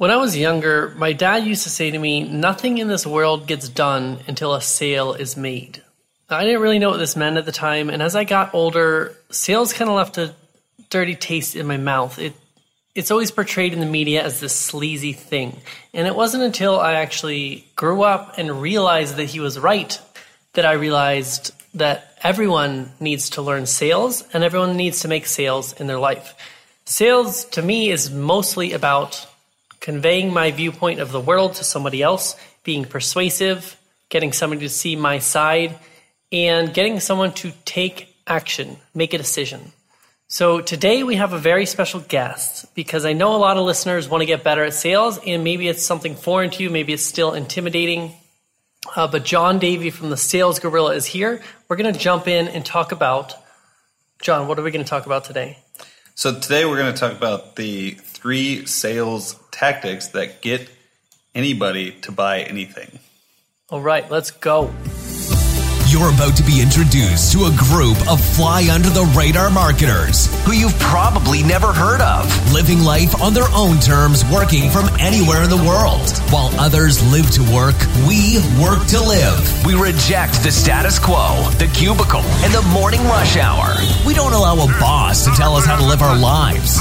When I was younger, my dad used to say to me, Nothing in this world gets done until a sale is made. I didn't really know what this meant at the time, and as I got older, sales kind of left a dirty taste in my mouth. It it's always portrayed in the media as this sleazy thing. And it wasn't until I actually grew up and realized that he was right that I realized that everyone needs to learn sales and everyone needs to make sales in their life. Sales to me is mostly about conveying my viewpoint of the world to somebody else, being persuasive, getting somebody to see my side, and getting someone to take action, make a decision. So today we have a very special guest because I know a lot of listeners want to get better at sales and maybe it's something foreign to you, maybe it's still intimidating. Uh, but John Davie from the Sales Gorilla is here. We're going to jump in and talk about, John, what are we going to talk about today? So today we're going to talk about the three sales tactics that get anybody to buy anything. All right, let's go. You're about to be introduced to a group of fly under the radar marketers who you've probably never heard of, living life on their own terms, working from anywhere in the world. While others live to work, we work to live. We reject the status quo, the cubicle, and the morning rush hour. We don't allow a boss to tell us how to live our lives.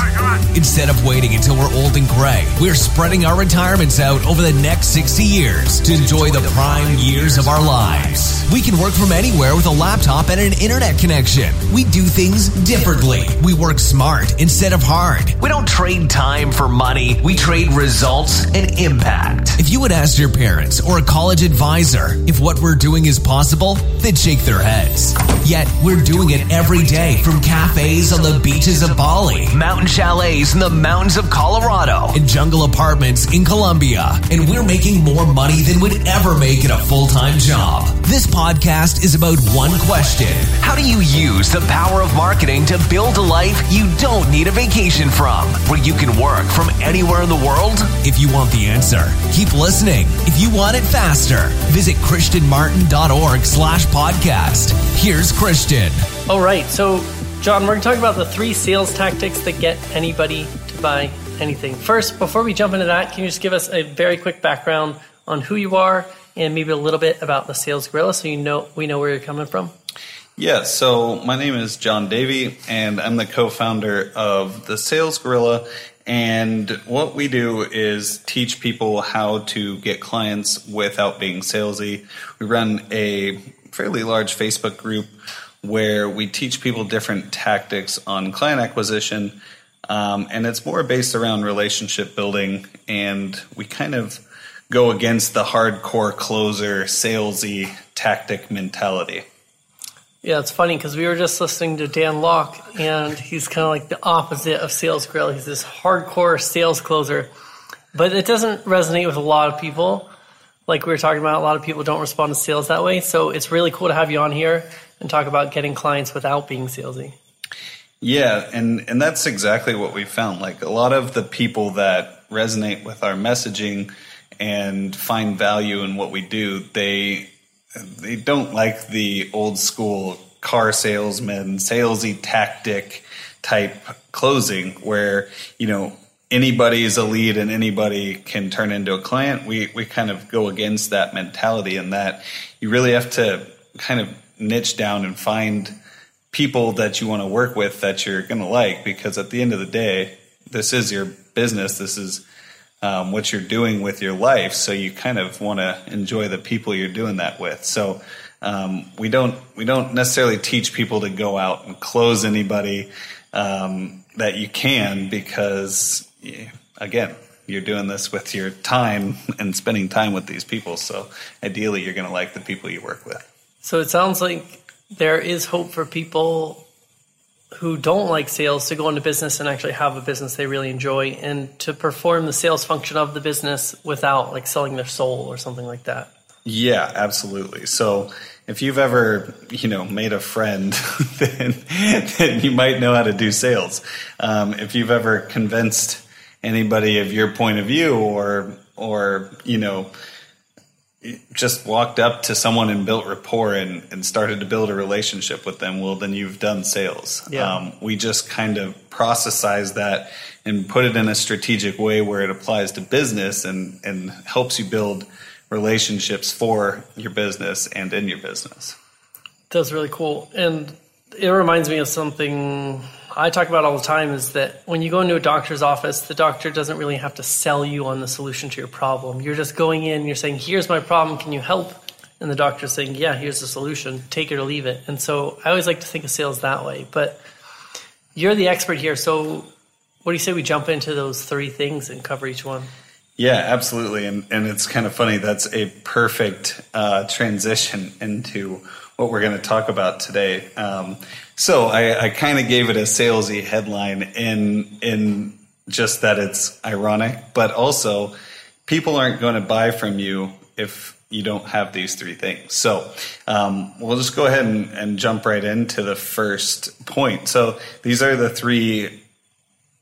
Instead of waiting until we're old and gray, we're spreading our retirements out over the next 60 years to enjoy the prime years of our lives. We can work from anywhere with a laptop and an internet connection. We do things differently. We work smart instead of hard. We don't trade time for money. We trade results and impact. If you would ask your parents or a college advisor if what we're doing is possible, they'd shake their heads. Yet we're doing it every day from cafes on the beaches of Bali, mountain chalets in the mountains of Colorado, and jungle apartments in Colombia. And we're making more money than we'd ever make in a full-time job. This podcast is about one question. How do you use the power of marketing to build a life you don't need a vacation from, where you can work from anywhere in the world? If you want the answer, keep listening. If you want it faster, visit christianmartin.org slash podcast. Here's Christian. All right, so John, we're going to talk about the three sales tactics that get anybody to buy anything. First, before we jump into that, can you just give us a very quick background on who you are and maybe a little bit about the Sales Gorilla so you know we know where you're coming from? Yeah, so my name is John Davie, and I'm the co founder of the Sales Gorilla. And what we do is teach people how to get clients without being salesy. We run a fairly large Facebook group where we teach people different tactics on client acquisition. Um, and it's more based around relationship building. And we kind of go against the hardcore closer, salesy tactic mentality. Yeah, it's funny because we were just listening to Dan Lok, and he's kind of like the opposite of Sales Gorilla. He's this hardcore sales closer, but it doesn't resonate with a lot of people. Like we were talking about, a lot of people don't respond to sales that way. So it's really cool to have you on here and talk about getting clients without being salesy. Yeah, and and that's exactly what we found. Like a lot of the people that resonate with our messaging and find value in what we do, they they don't like the old school car salesman, salesy tactic type closing where, you know, anybody is a lead and anybody can turn into a client. We we kind of go against that mentality and that you really have to kind of niche down and find people that you want to work with that you're going to like because at the end of the day, this is your business. This is um, what you're doing with your life. So you kind of want to enjoy the people you're doing that with. So um, we don't we don't necessarily teach people to go out and close anybody um, that you can because again you're doing this with your time and spending time with these people. So ideally, you're going to like the people you work with. So it sounds like there is hope for people who don't like sales to go into business and actually have a business they really enjoy and to perform the sales function of the business without like selling their soul or something like that. Yeah, absolutely. So if you've ever, you know, made a friend, then, then you might know how to do sales. Um, if you've ever convinced anybody of your point of view or, or, you know, just walked up to someone and built rapport and, and started to build a relationship with them, well, then you've done sales. Yeah. Um, we just kind of processize that and put it in a strategic way where it applies to business and, and helps you build relationships for your business and in your business. That's really cool. And it reminds me of something I talk about all the time is that when you go into a doctor's office, the doctor doesn't really have to sell you on the solution to your problem. You're just going in, you're saying, Here's my problem, can you help? And the doctor's saying, Yeah, here's the solution, take it or leave it. And so I always like to think of sales that way. But you're the expert here. So what do you say we jump into those three things and cover each one? Yeah, absolutely. And, and it's kind of funny. That's a perfect uh, transition into what we're going to talk about today. Um, so I, I kind of gave it a salesy headline in in just that it's ironic, but also people aren't going to buy from you if you don't have these three things. So um, we'll just go ahead and, and jump right into the first point. So these are the three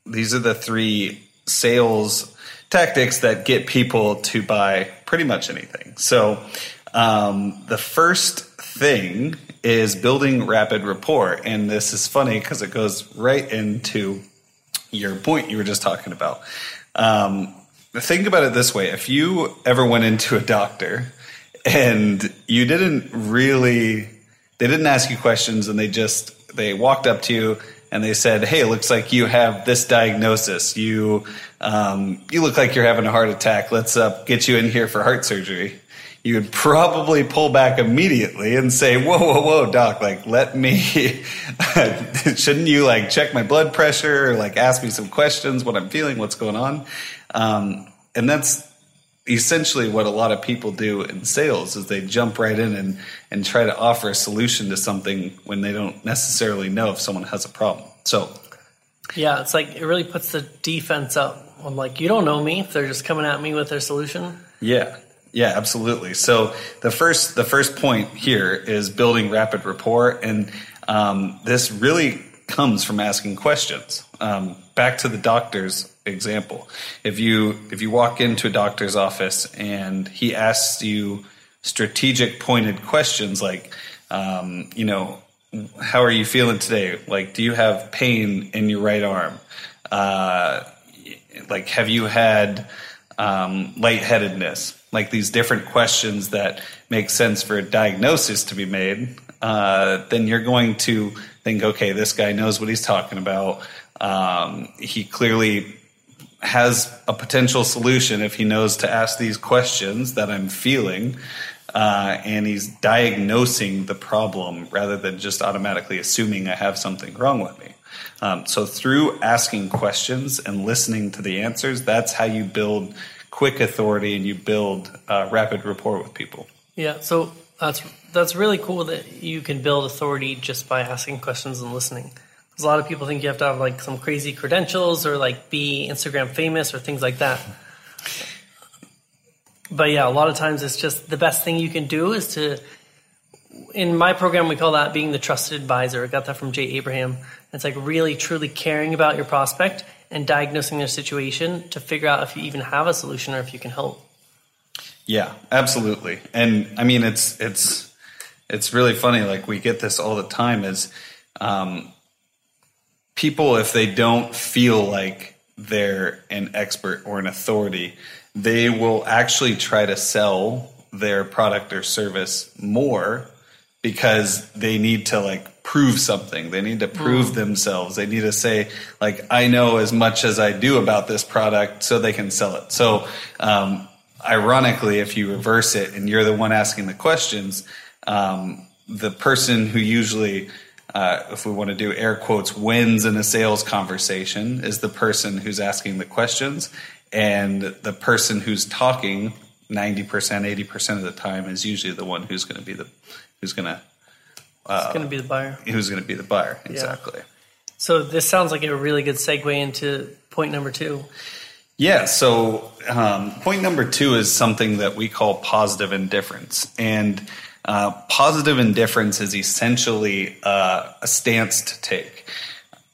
these are the three sales tactics that get people to buy pretty much anything. So um, the first thing is building rapid rapport. And this is funny because it goes right into your point you were just talking about. Um, think about it this way if you ever went into a doctor and you didn't really, they didn't ask you questions and they just, they walked up to you and they said, "Hey, it looks like you have this diagnosis. You um, you look like you're having a heart attack. Let's uh, get you in here for heart surgery." You would probably pull back immediately and say, "Whoa, whoa, whoa, doc! Like, let me. shouldn't you like check my blood pressure or like ask me some questions? What I'm feeling? What's going on?" Um, and that's essentially what a lot of people do in sales is they jump right in and, and try to offer a solution to something when they don't necessarily know if someone has a problem. So yeah, it's like it really puts the defense up. I'm like, you don't know me if they're just coming at me with their solution. Yeah. Yeah, absolutely. So the first the first point here is building rapid rapport, and um, this really comes from asking questions. Um, back to the doctor's example. If you if you walk into a doctor's office and he asks you strategic pointed questions like, um, you know, how are you feeling today? Like, do you have pain in your right arm? Uh, like, have you had um, lightheadedness? Like these different questions that make sense for a diagnosis to be made. Uh, then you're going to think, okay, this guy knows what he's talking about. Um, he clearly has a potential solution if he knows to ask these questions that I'm feeling. Uh, and he's diagnosing the problem rather than just automatically assuming I have something wrong with me. Um, so, through asking questions and listening to the answers, that's how you build quick authority and you build uh, rapid rapport with people. Yeah, so that's that's really cool that you can build authority just by asking questions and listening. Because a lot of people think you have to have like some crazy credentials or like be Instagram famous or things like that. But yeah, a lot of times it's just the best thing you can do is to. In my program, we call that being the trusted advisor. I got that from Jay Abraham. It's like really, truly caring about your prospect and diagnosing their situation to figure out if you even have a solution or if you can help. Yeah, absolutely. And I mean, it's it's it's really funny. Like we get this all the time. Is um, people if they don't feel like they're an expert or an authority, they will actually try to sell their product or service more because they need to like prove something. They need to prove mm. themselves. They need to say like I know as much as I do about this product so they can sell it. So um, ironically, if you reverse it and you're the one asking the questions, um, the person who usually, uh, if we want to do air quotes, wins in a sales conversation is the person who's asking the questions, and the person who's talking 90%, 80% of the time is usually the one who's going to be the who's going to uh, going to be the buyer. Who's going to be the buyer? Exactly. Yeah. So this sounds like a really good segue into point number two. Yeah. So um, point number two is something that we call positive indifference, and uh, positive indifference is essentially uh, a stance to take.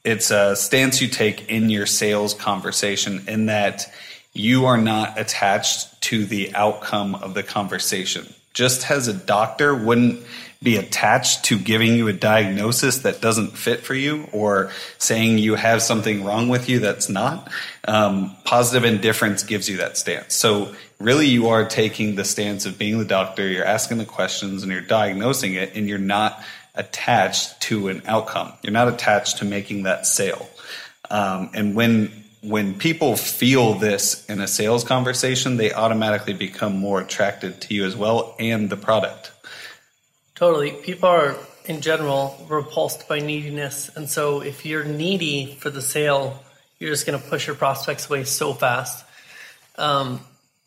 It's a stance you take in your sales conversation, in that you are not attached to the outcome of the conversation. Just as a doctor wouldn't be attached to giving you a diagnosis that doesn't fit for you or saying you have something wrong with you that's not. Um, positive indifference gives you that stance. So really you are taking the stance of being the doctor, you're asking the questions and you're diagnosing it and you're not attached to an outcome. You're not attached to making that sale. Um, and when when people feel this in a sales conversation, they automatically become more attracted to you as well and the product. Totally. People are, in general, repulsed by neediness. And so if you're needy for the sale, you're just going to push your prospects away so fast. Um,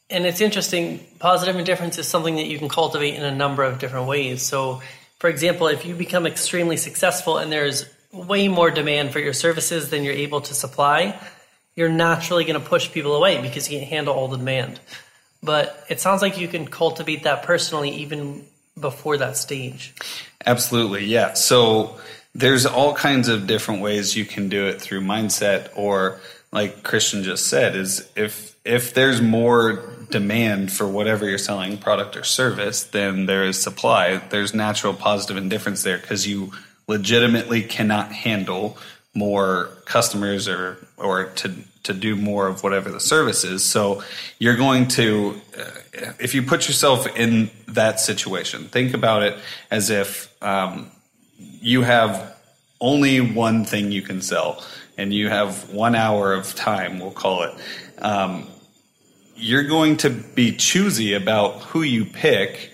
and it's interesting, positive indifference is something that you can cultivate in a number of different ways. So, for example, if you become extremely successful and there's way more demand for your services than you're able to supply, you're naturally going to push people away because you can't handle all the demand. But it sounds like you can cultivate that personally even before that stage. Absolutely, yeah. So there's all kinds of different ways you can do it through mindset or like Christian just said is if if there's more demand for whatever you're selling product or service than there is supply there's natural positive indifference there because you legitimately cannot handle more customers or or to to do more of whatever the service is. So you're going to, uh, if you put yourself in that situation, think about it as if um, you have only one thing you can sell and you have one hour of time, we'll call it. Um, you're going to be choosy about who you pick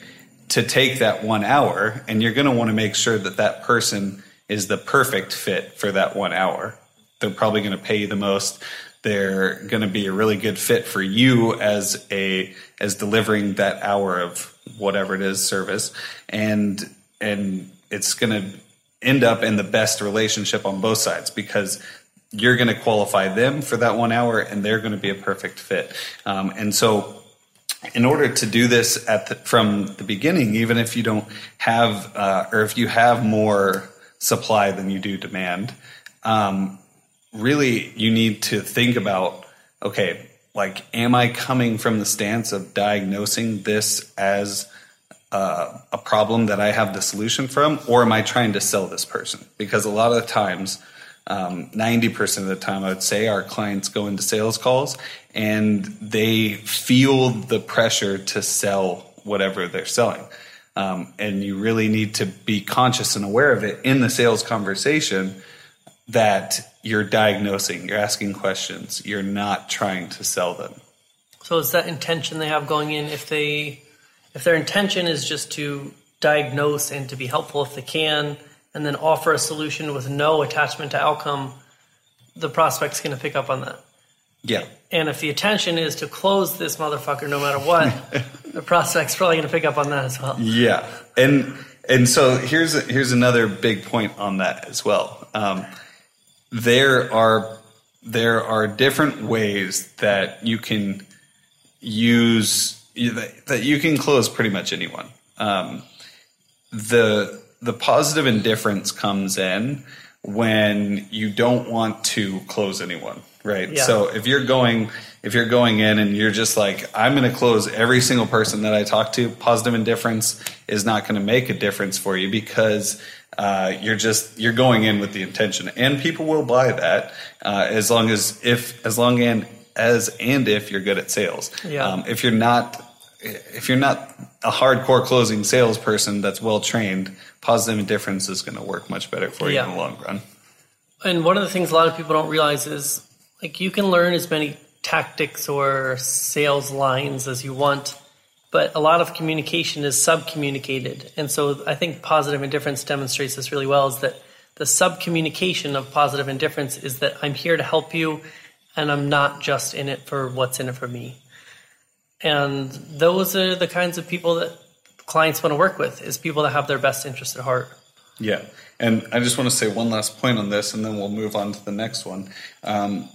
to take that one hour, and you're going to want to make sure that that person is the perfect fit for that one hour. They're probably going to pay you the most they're going to be a really good fit for you as a as delivering that hour of whatever it is service. And and it's going to end up in the best relationship on both sides because you're going to qualify them for that one hour and they're going to be a perfect fit. Um, and so in order to do this at the, from the beginning even if you don't have uh, or if you have more supply than you do demand um, really you need to think about okay, like, am I coming from the stance of diagnosing this as uh, a problem that I have the solution from, or am I trying to sell this person? Because a lot of times, um, 90% of the time, I would say our clients go into sales calls and they feel the pressure to sell whatever they're selling. Um, and you really need to be conscious and aware of it in the sales conversation that you're diagnosing, you're asking questions, you're not trying to sell them. So is that intention they have going in if they if their intention is just to diagnose and to be helpful if they can and then offer a solution with no attachment to outcome, the prospect's going to pick up on that. Yeah. And if the intention is to close this motherfucker no matter what, the prospect's probably going to pick up on that as well. Yeah. And and so here's here's another big point on that as well. Um, there are there are different ways that you can use that you can close pretty much anyone. Um, the the positive indifference comes in when you don't want to close anyone, right? Yeah. So if you're going if you're going in and you're just like I'm going to close every single person that I talk to, positive indifference is not going to make a difference for you because uh, you're just you're going in with the intention, and people will buy that uh, as long as if as long and as and if you're good at sales. Yeah. Um, if you're not if you're not a hardcore closing salesperson that's well trained, positive indifference is going to work much better for you yeah. in the long run. And one of the things a lot of people don't realize is like you can learn as many tactics or sales lines as you want but a lot of communication is sub-communicated. And so I think positive indifference demonstrates this really well is that the sub-communication of positive indifference is that I'm here to help you and I'm not just in it for what's in it for me. And those are the kinds of people that clients want to work with is people that have their best interest at heart. Yeah. And I just want to say one last point on this and then we'll move on to the next one. Um,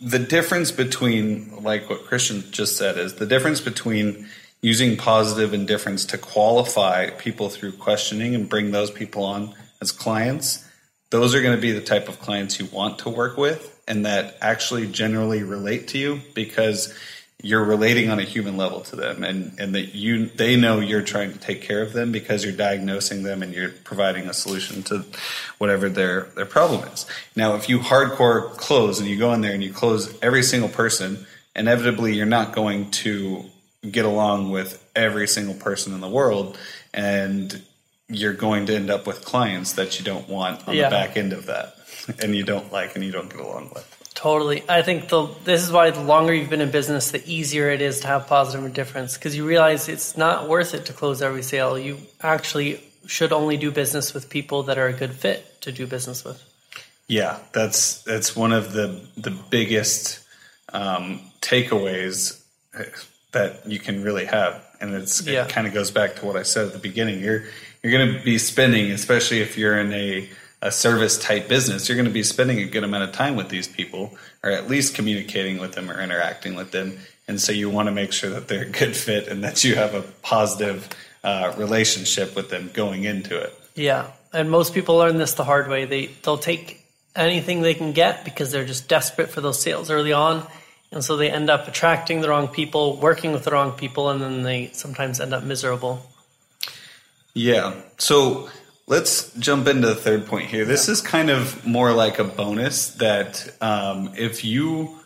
the difference between, like what Christian just said, is the difference between using positive indifference to qualify people through questioning and bring those people on as clients, those are going to be the type of clients you want to work with and that actually generally relate to you because you're relating on a human level to them and, and that you they know you're trying to take care of them because you're diagnosing them and you're providing a solution to whatever their their problem is. Now if you hardcore close and you go in there and you close every single person, inevitably you're not going to get along with every single person in the world and you're going to end up with clients that you don't want on Yeah. the back end of that and you don't like and you don't get along with. Totally. I think the this is why the longer you've been in business, the easier it is to have positive difference because you realize it's not worth it to close every sale. You actually should only do business with people that are a good fit to do business with. Yeah, that's that's one of the the biggest um, takeaways that you can really have, and it's Yeah. it kind of goes back to what I said at the beginning. You're you're going to be spending, especially if you're in a a service type business, you're going to be spending a good amount of time with these people, or at least communicating with them or interacting with them. And so you want to make sure that they're a good fit and that you have a positive uh, relationship with them going into it. Yeah, and most people learn this the hard way. They they'll take anything they can get because they're just desperate for those sales early on, and so they end up attracting the wrong people, working with the wrong people, and then they sometimes end up miserable. Yeah. So let's jump into the third point here. This is kind of more like a bonus that um, if you,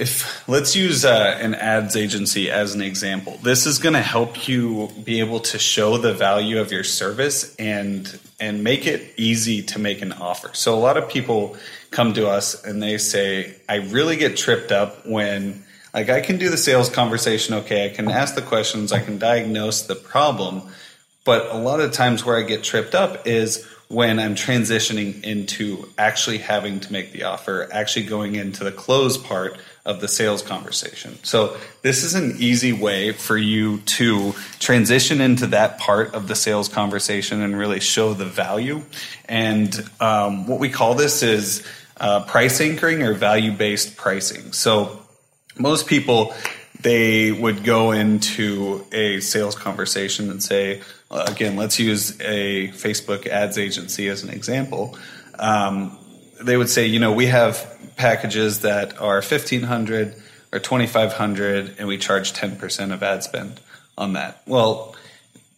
if let's use uh, an ads agency as an example, this is going to help you be able to show the value of your service and and make it easy to make an offer. So a lot of people come to us and they say, "I really get tripped up when." Like I can do the sales conversation okay, I can ask the questions, I can diagnose the problem, but a lot of times where I get tripped up is when I'm transitioning into actually having to make the offer, actually going into the close part of the sales conversation. So this is an easy way for you to transition into that part of the sales conversation and really show the value. And um, what we call this is uh, price anchoring or value based pricing. So most people they would go into a sales conversation and say again let's use a facebook ads agency as an example um, they would say you know we have packages that are 1500 or 2500 and we charge 10% of ad spend on that well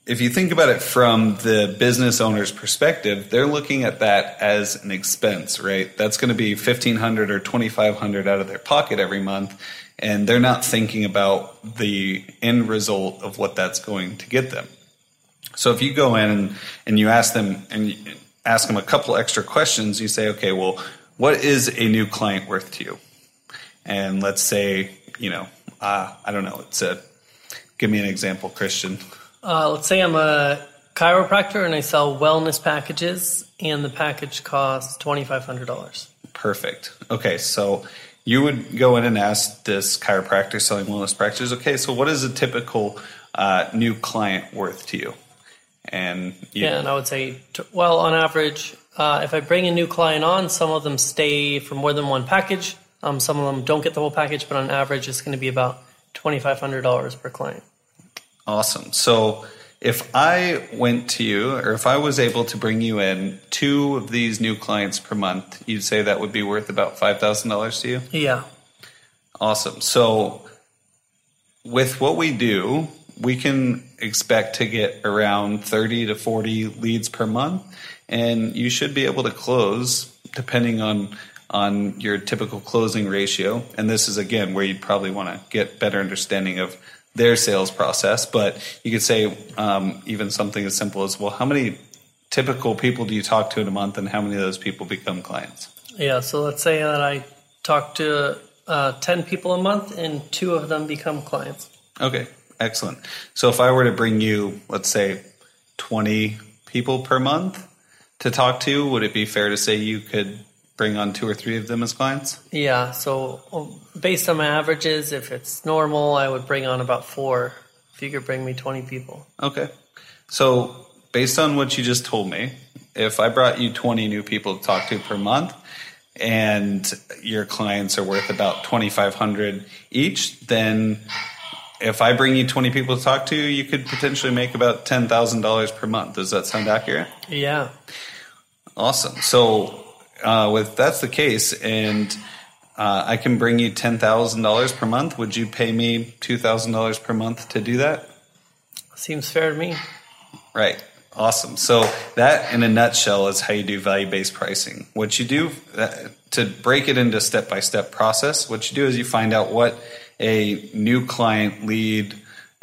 if you think about it from the business owner's perspective, they're looking at that as an expense, right? That's going to be 1500 or 2500 out of their pocket every month and they're not thinking about the end result of what that's going to get them. So if you go in and, and you ask them and ask them a couple extra questions, you say, okay, well, what is a new client worth to you? And let's say, you know, uh, I don't know, it's a, give me an example, Christian. Uh, let's say I'm a chiropractor and I sell wellness packages, and the package costs twenty five hundred dollars. Perfect. Okay, so you would go in and ask this chiropractor selling wellness practices, okay, so what is a typical uh, new client worth to you? And you, Yeah, and I would say, well, on average, uh, if I bring a new client on, some of them stay for more than one package. Um, some of them don't get the whole package, but on average, it's going to be about twenty five hundred dollars per client. Awesome. So if I went to you, or if I was able to bring you in two of these new clients per month, you'd say that would be worth about $5,000 to you? Yeah, Awesome. So with what we do, we can expect to get around 30 to 40 leads per month and you should be able to close depending on on your typical closing ratio and this is again where you'd probably want to get better understanding of their sales process but you could say um, even something as simple as well how many typical people do you talk to in a month and how many of those people become clients yeah. So let's say that I talk to uh, ten people a month, and two of them become clients. Okay, excellent. So if I were to bring you, let's say, 20 people per month to talk to, would it be fair to say you could bring on two or three of them as clients? Yeah. So um, based on my averages, if it's normal, I would bring on about four. If you could bring me twenty people. Okay. So based on what you just told me, if I brought you 20 new people to talk to per month, and your clients are worth about 2500 each then if i bring you 20 people to talk to you could potentially make about $10000 per month does that sound accurate Yeah. Awesome. So, uh, with that's the case, and uh, I can bring you ten thousand dollars per month. Would you pay me two thousand dollars per month to do that? Seems fair to me. Right. Awesome. So that, in a nutshell, is how you do value-based pricing. What you do uh, to break it into step-by-step process. What you do is you find out what a new client lead,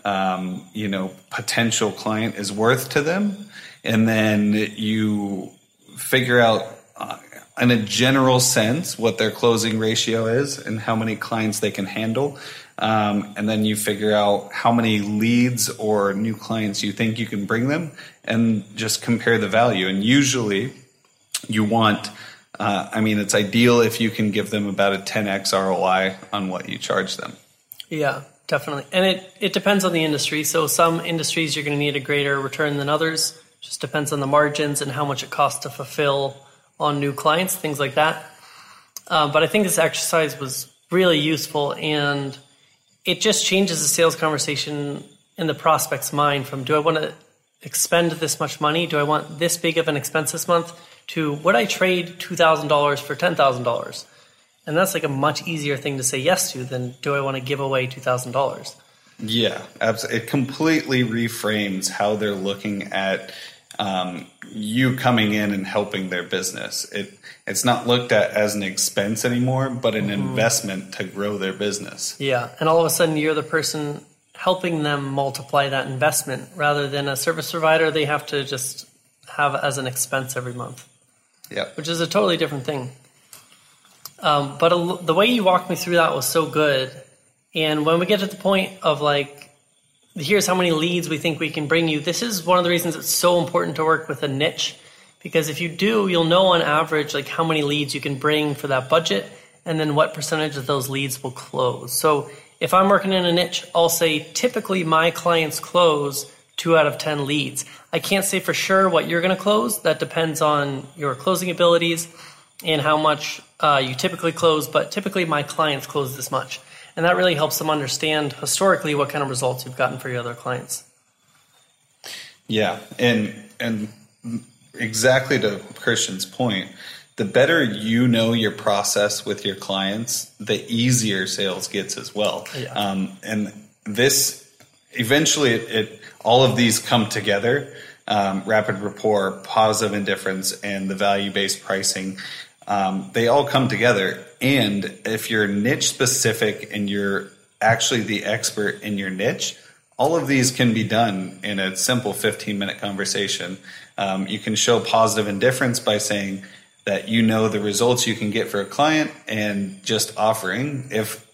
um, you know, potential client is worth to them, and then you figure out uh, in a general sense what their closing ratio is and how many clients they can handle. Um, and then you figure out how many leads or new clients you think you can bring them and just compare the value. And usually you want, uh, I mean, it's ideal if you can give them about a 10x ROI on what you charge them. Yeah, definitely. And it, it depends on the industry. So some industries you're going to need a greater return than others. Just depends on the margins and how much it costs to fulfill on new clients, things like that. Um, but I think this exercise was really useful and it just changes the sales conversation in the prospect's mind from do I want to expend this much money? Do I want this big of an expense this month? To would I trade $2,000 for $10,000? And that's like a much easier thing to say yes to than do I want to give away $2,000? Yeah, absolutely. It completely reframes how they're looking at um, you coming in and helping their business. It it's not looked at as an expense anymore, but an mm-hmm. investment to grow their business. Yeah, and all of a sudden you're the person helping them multiply that investment rather than a service provider they have to just have as an expense every month. Yeah, which is a totally different thing. Um, but a, the way you walked me through that was so good. And when we get to the point of like here's how many leads we think we can bring you. This is one of the reasons it's so important to work with a niche because if you do, you'll know on average like how many leads you can bring for that budget and then what percentage of those leads will close. So if I'm working in a niche, I'll say typically my clients close 2 out of 10 leads. I can't say for sure what you're going to close. That depends on your closing abilities and how much uh, you typically close, but typically my clients close this much and that really helps them understand historically what kind of results you've gotten for your other clients. Yeah, and and exactly to Christian's point, the better you know your process with your clients, the easier sales gets as well. Yeah. Um, and this eventually, it, it, all of these come together. Um, rapid rapport, positive indifference, and the value based pricing um, they all come together. And if you're niche specific and you're actually the expert in your niche, all of these can be done in a simple 15 minute conversation. Um, you can show positive indifference by saying that you know the results you can get for a client and just offering. If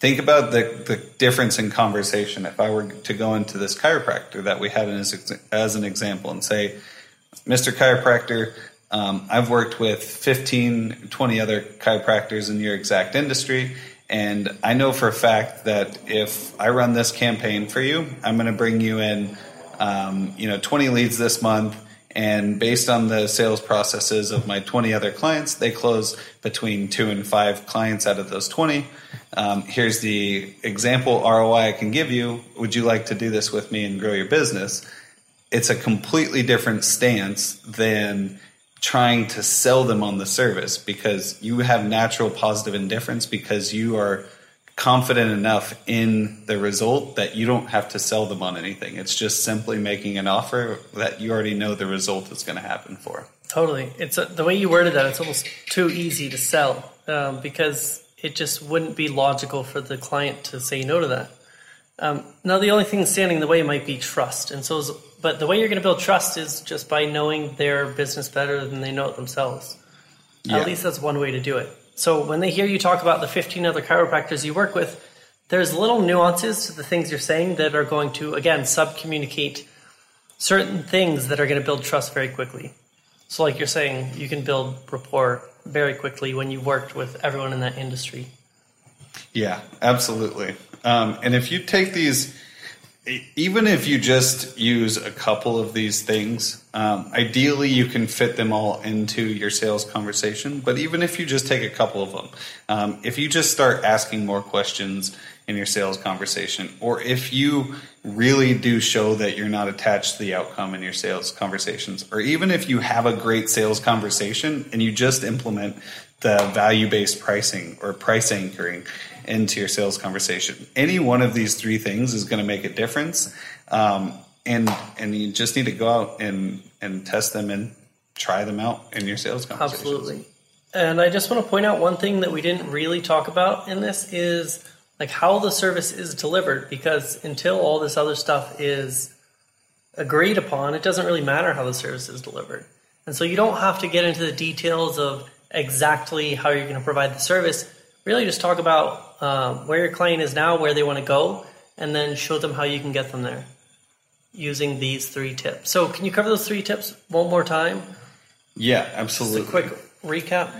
think about the, the difference in conversation. If I were to go into this chiropractor that we had as, as an example and say, Mr. Chiropractor, um, I've worked with 15, 20 other chiropractors in your exact industry, and I know for a fact that if I run this campaign for you, I'm going to bring you in, um, you know, 20 leads this month. And based on the sales processes of my 20 other clients, they close between two and five clients out of those 20. Um, here's the example ROI I can give you. Would you like to do this with me and grow your business? It's a completely different stance than trying to sell them on the service because you have natural positive indifference because you are confident enough in the result that you don't have to sell them on anything. It's just simply making an offer that you already know the result is going to happen for. Totally. It's a, the way you worded that. It's almost too easy to sell um, because it just wouldn't be logical for the client to say no to that. Um, now, the only thing standing in the way might be trust, and so but the way you're going to build trust is just by knowing their business better than they know it themselves. Yeah. At least that's one way to do it. So when they hear you talk about the 15 other chiropractors you work with, there's little nuances to the things you're saying that are going to, again, sub communicate certain things that are going to build trust very quickly. So, like you're saying, you can build rapport very quickly when you've worked with everyone in that industry. Yeah, absolutely. Um, and if you take these even if you just use a couple of these things, um, ideally you can fit them all into your sales conversation. But even if you just take a couple of them, um, if you just start asking more questions in your sales conversation, or if you really do show that you're not attached to the outcome in your sales conversations, or even if you have a great sales conversation and you just implement the value based pricing or price anchoring into your sales conversation. Any one of these three things is going to make a difference. Um, and and you just need to go out and and test them and try them out in your sales conversations. Absolutely. And I just want to point out one thing that we didn't really talk about in this is like how the service is delivered because until all this other stuff is agreed upon, it doesn't really matter how the service is delivered. And so you don't have to get into the details of exactly how you're going to provide the service. Really, just talk about um, where your client is now, where they want to go, and then show them how you can get them there using these three tips. So, can you cover those three tips one more time? Yeah, absolutely. Just a quick recap.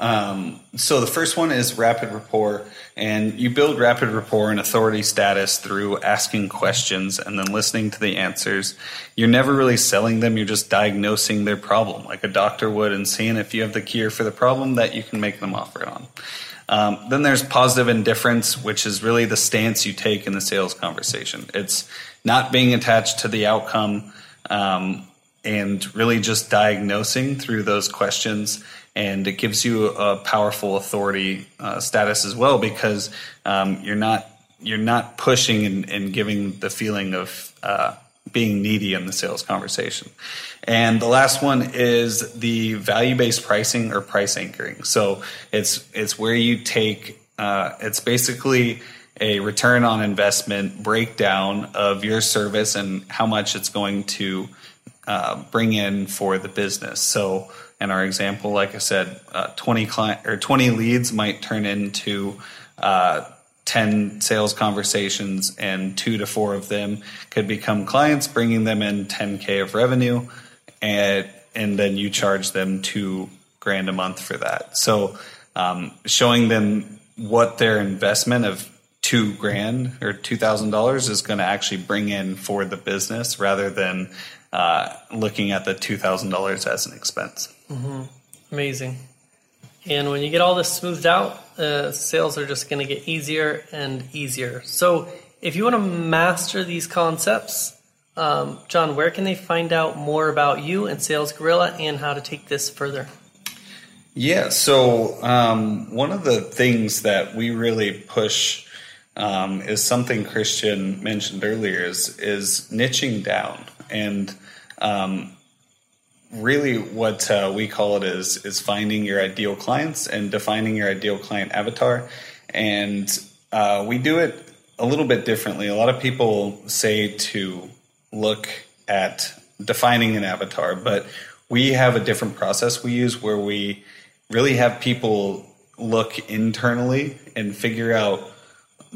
Um, so the first one is rapid rapport, and you build rapid rapport and authority status through asking questions and then listening to the answers. You're never really selling them; you're just diagnosing their problem, like a doctor would, and seeing if you have the cure for the problem that you can make them offer it on. Um, then there's positive indifference, which is really the stance you take in the sales conversation. It's not being attached to the outcome. Um, and really just diagnosing through those questions. And it gives you a powerful authority uh, status as well because um, you're not you're not pushing and, and giving the feeling of uh, being needy in the sales conversation. And the last one is the value based pricing or price anchoring. So it's it's where you take uh, it's basically a return on investment breakdown of your service and how much it's going to uh, bring in for the business. So, in our example, like I said, uh, 20 client or 20 leads might turn into uh, 10 sales conversations, and two to four of them could become clients, bringing them in 10k of revenue, and and then you charge them two grand a month for that. So, um, showing them what their investment of two grand or two thousand dollars is going to actually bring in for the business rather than uh, looking at the $2,000 as an expense. Mm-hmm. Amazing. And when you get all this smoothed out, uh, sales are just going to get easier and easier. So, if you want to master these concepts, um, John, where can they find out more about you and Sales Gorilla and how to take this further? Yeah, so um, one of the things that we really push um, is something Christian mentioned earlier is is niching down and um, really what uh, we call it is is finding your ideal clients and defining your ideal client avatar. And uh, we do it a little bit differently. A lot of people say to look at defining an avatar but we have a different process we use where we really have people look internally and figure out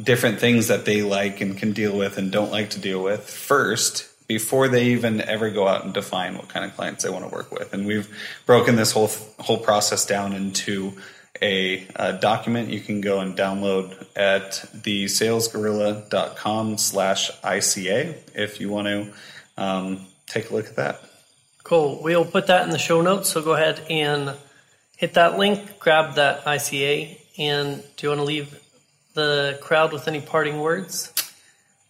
different things that they like and can deal with and don't like to deal with. First before they even ever go out and define what kind of clients they want to work with. And we've broken this whole whole process down into a, a document you can go and download at the salesgorilla.com slash ICA if you want to um, take a look at that. Cool. We'll put that in the show notes. So go ahead and hit that link, grab that ICA. And do you want to leave the crowd with any parting words?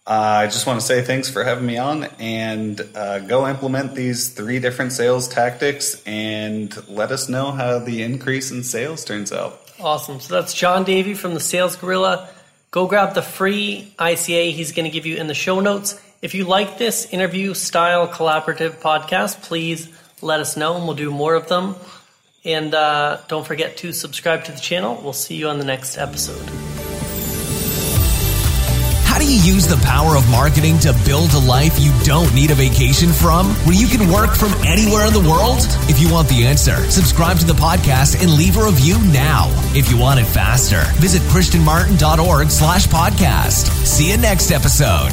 Uh, I just want to say thanks for having me on and uh, go implement these three different sales tactics and let us know how the increase in sales turns out. Awesome. So that's John Davie from the Sales Gorilla. Go grab the free ICA he's going to give you in the show notes. If you like this interview style collaborative podcast, please let us know and we'll do more of them. And uh, don't forget to subscribe to the channel. We'll see you on the next episode. How do you use the power of marketing to build a life you don't need a vacation from, where you can work from anywhere in the world? If you want the answer, subscribe to the podcast and leave a review now. If you want it faster, visit christianmartin.org slash podcast. See you next episode.